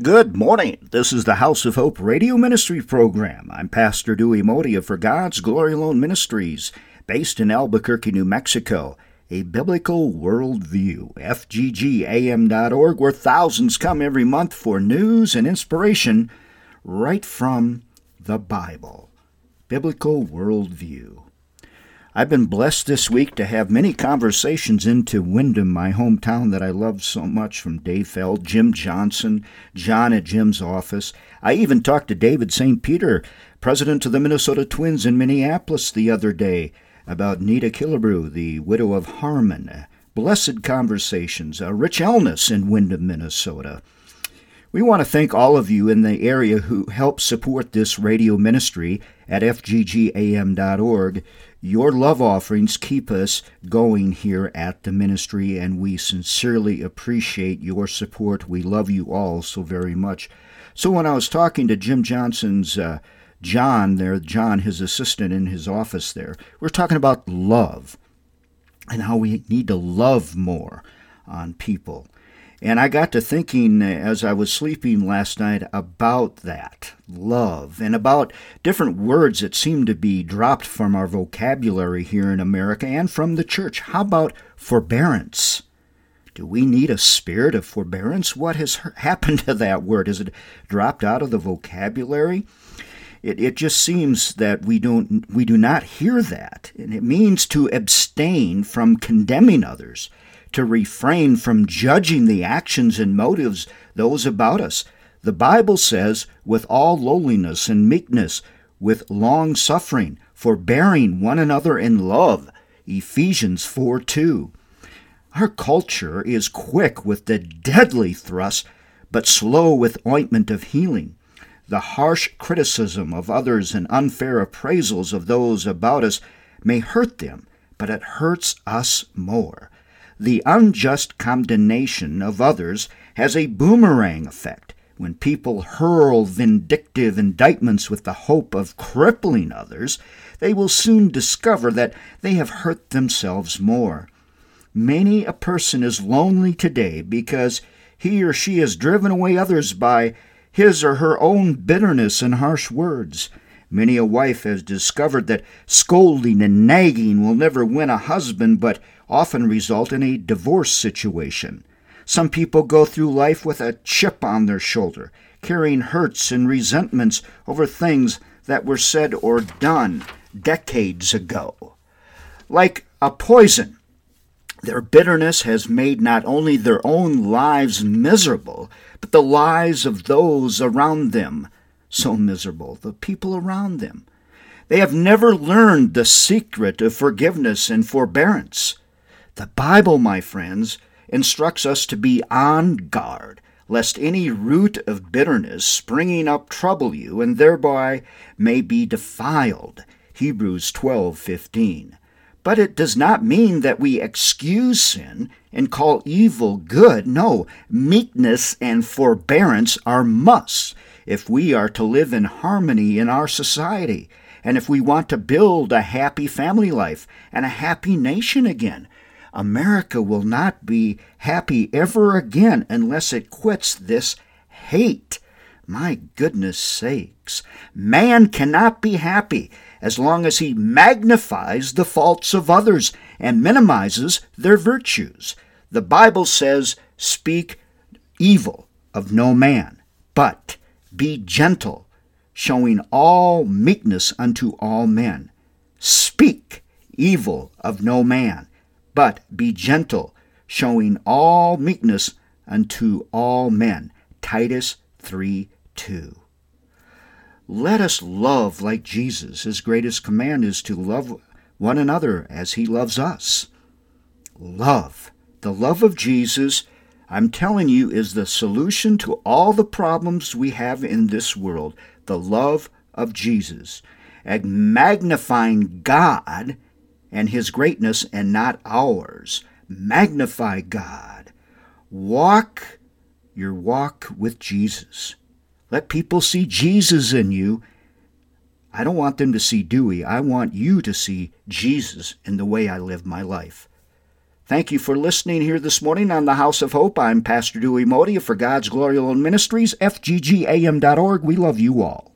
Good morning. This is the House of Hope radio ministry program. I'm Pastor Dewey Moede For God's Glory Alone Ministries, based in Albuquerque, New Mexico. A biblical worldview. FGGAM.org, where thousands come every month for news and inspiration right from the Bible. Biblical worldview. I've been blessed this week to have many conversations into Windom, my hometown that I love so much, from Dave Feld, Jim Johnson, John at Jim's office. I even talked to David St. Peter, president of the Minnesota Twins in Minneapolis, the other day about Nita Killebrew, the widow of Harmon. Blessed conversations, a rich illness in Windom, Minnesota. We want to thank all of you in the area who help support this radio ministry at fggam.org. Your love offerings keep us going here at the ministry, and we sincerely appreciate your support. We love you all so very much. So, when I was talking to Jim Johnson's uh, John there, John, his assistant in his office there, we're talking about love and how we need to love more on people. And I got to thinking uh, as I was sleeping last night about that love and about different words that seem to be dropped from our vocabulary here in America and from the church. How about forbearance? Do we need a spirit of forbearance? What has happened to that word? Has it dropped out of the vocabulary? It, it just seems that we don't we do not hear that. And it means to abstain from condemning others to refrain from judging the actions and motives those about us. The Bible says, with all lowliness and meekness, with long suffering, forbearing one another in love. Ephesians 4 2. Our culture is quick with the deadly thrust, but slow with ointment of healing. The harsh criticism of others and unfair appraisals of those about us may hurt them, but it hurts us more the unjust condemnation of others has a boomerang effect. When people hurl vindictive indictments with the hope of crippling others, they will soon discover that they have hurt themselves more. Many a person is lonely today because he or she has driven away others by his or her own bitterness and harsh words. Many a wife has discovered that scolding and nagging will never win a husband, but often result in a divorce situation. Some people go through life with a chip on their shoulder, carrying hurts and resentments over things that were said or done decades ago. Like a poison, their bitterness has made not only their own lives miserable, but the lives of those around them so miserable, the people around them. They have never learned the secret of forgiveness and forbearance. The Bible, my friends, instructs us to be on guard, lest any root of bitterness springing up trouble you, and thereby may be defiled. Hebrews 12:15. But it does not mean that we excuse sin and call evil good. No, meekness and forbearance are musts if we are to live in harmony in our society and if we want to build a happy family life and a happy nation again. America will not be happy ever again unless it quits this hate. My goodness sakes. Man cannot be happy as long as he magnifies the faults of others and minimizes their virtues. The Bible says, Speak evil of no man, but be gentle, showing all meekness unto all men. Speak evil of no man, but be gentle, showing all meekness unto all men. Titus 3 2. Let us love like Jesus. His greatest command is to love one another as he loves us. Love. The love of Jesus, I'm telling you, is the solution to all the problems we have in this world. The love of Jesus. And magnifying God and his greatness and not ours. Magnify God. Walk your walk with Jesus. Let people see Jesus in you. I don't want them to see Dewey. I want you to see Jesus in the way I live my life. Thank you for listening here this morning on the House of Hope. I'm Pastor Dewey Modia for God's Glory Alone Ministries, fggam.org. We love you all.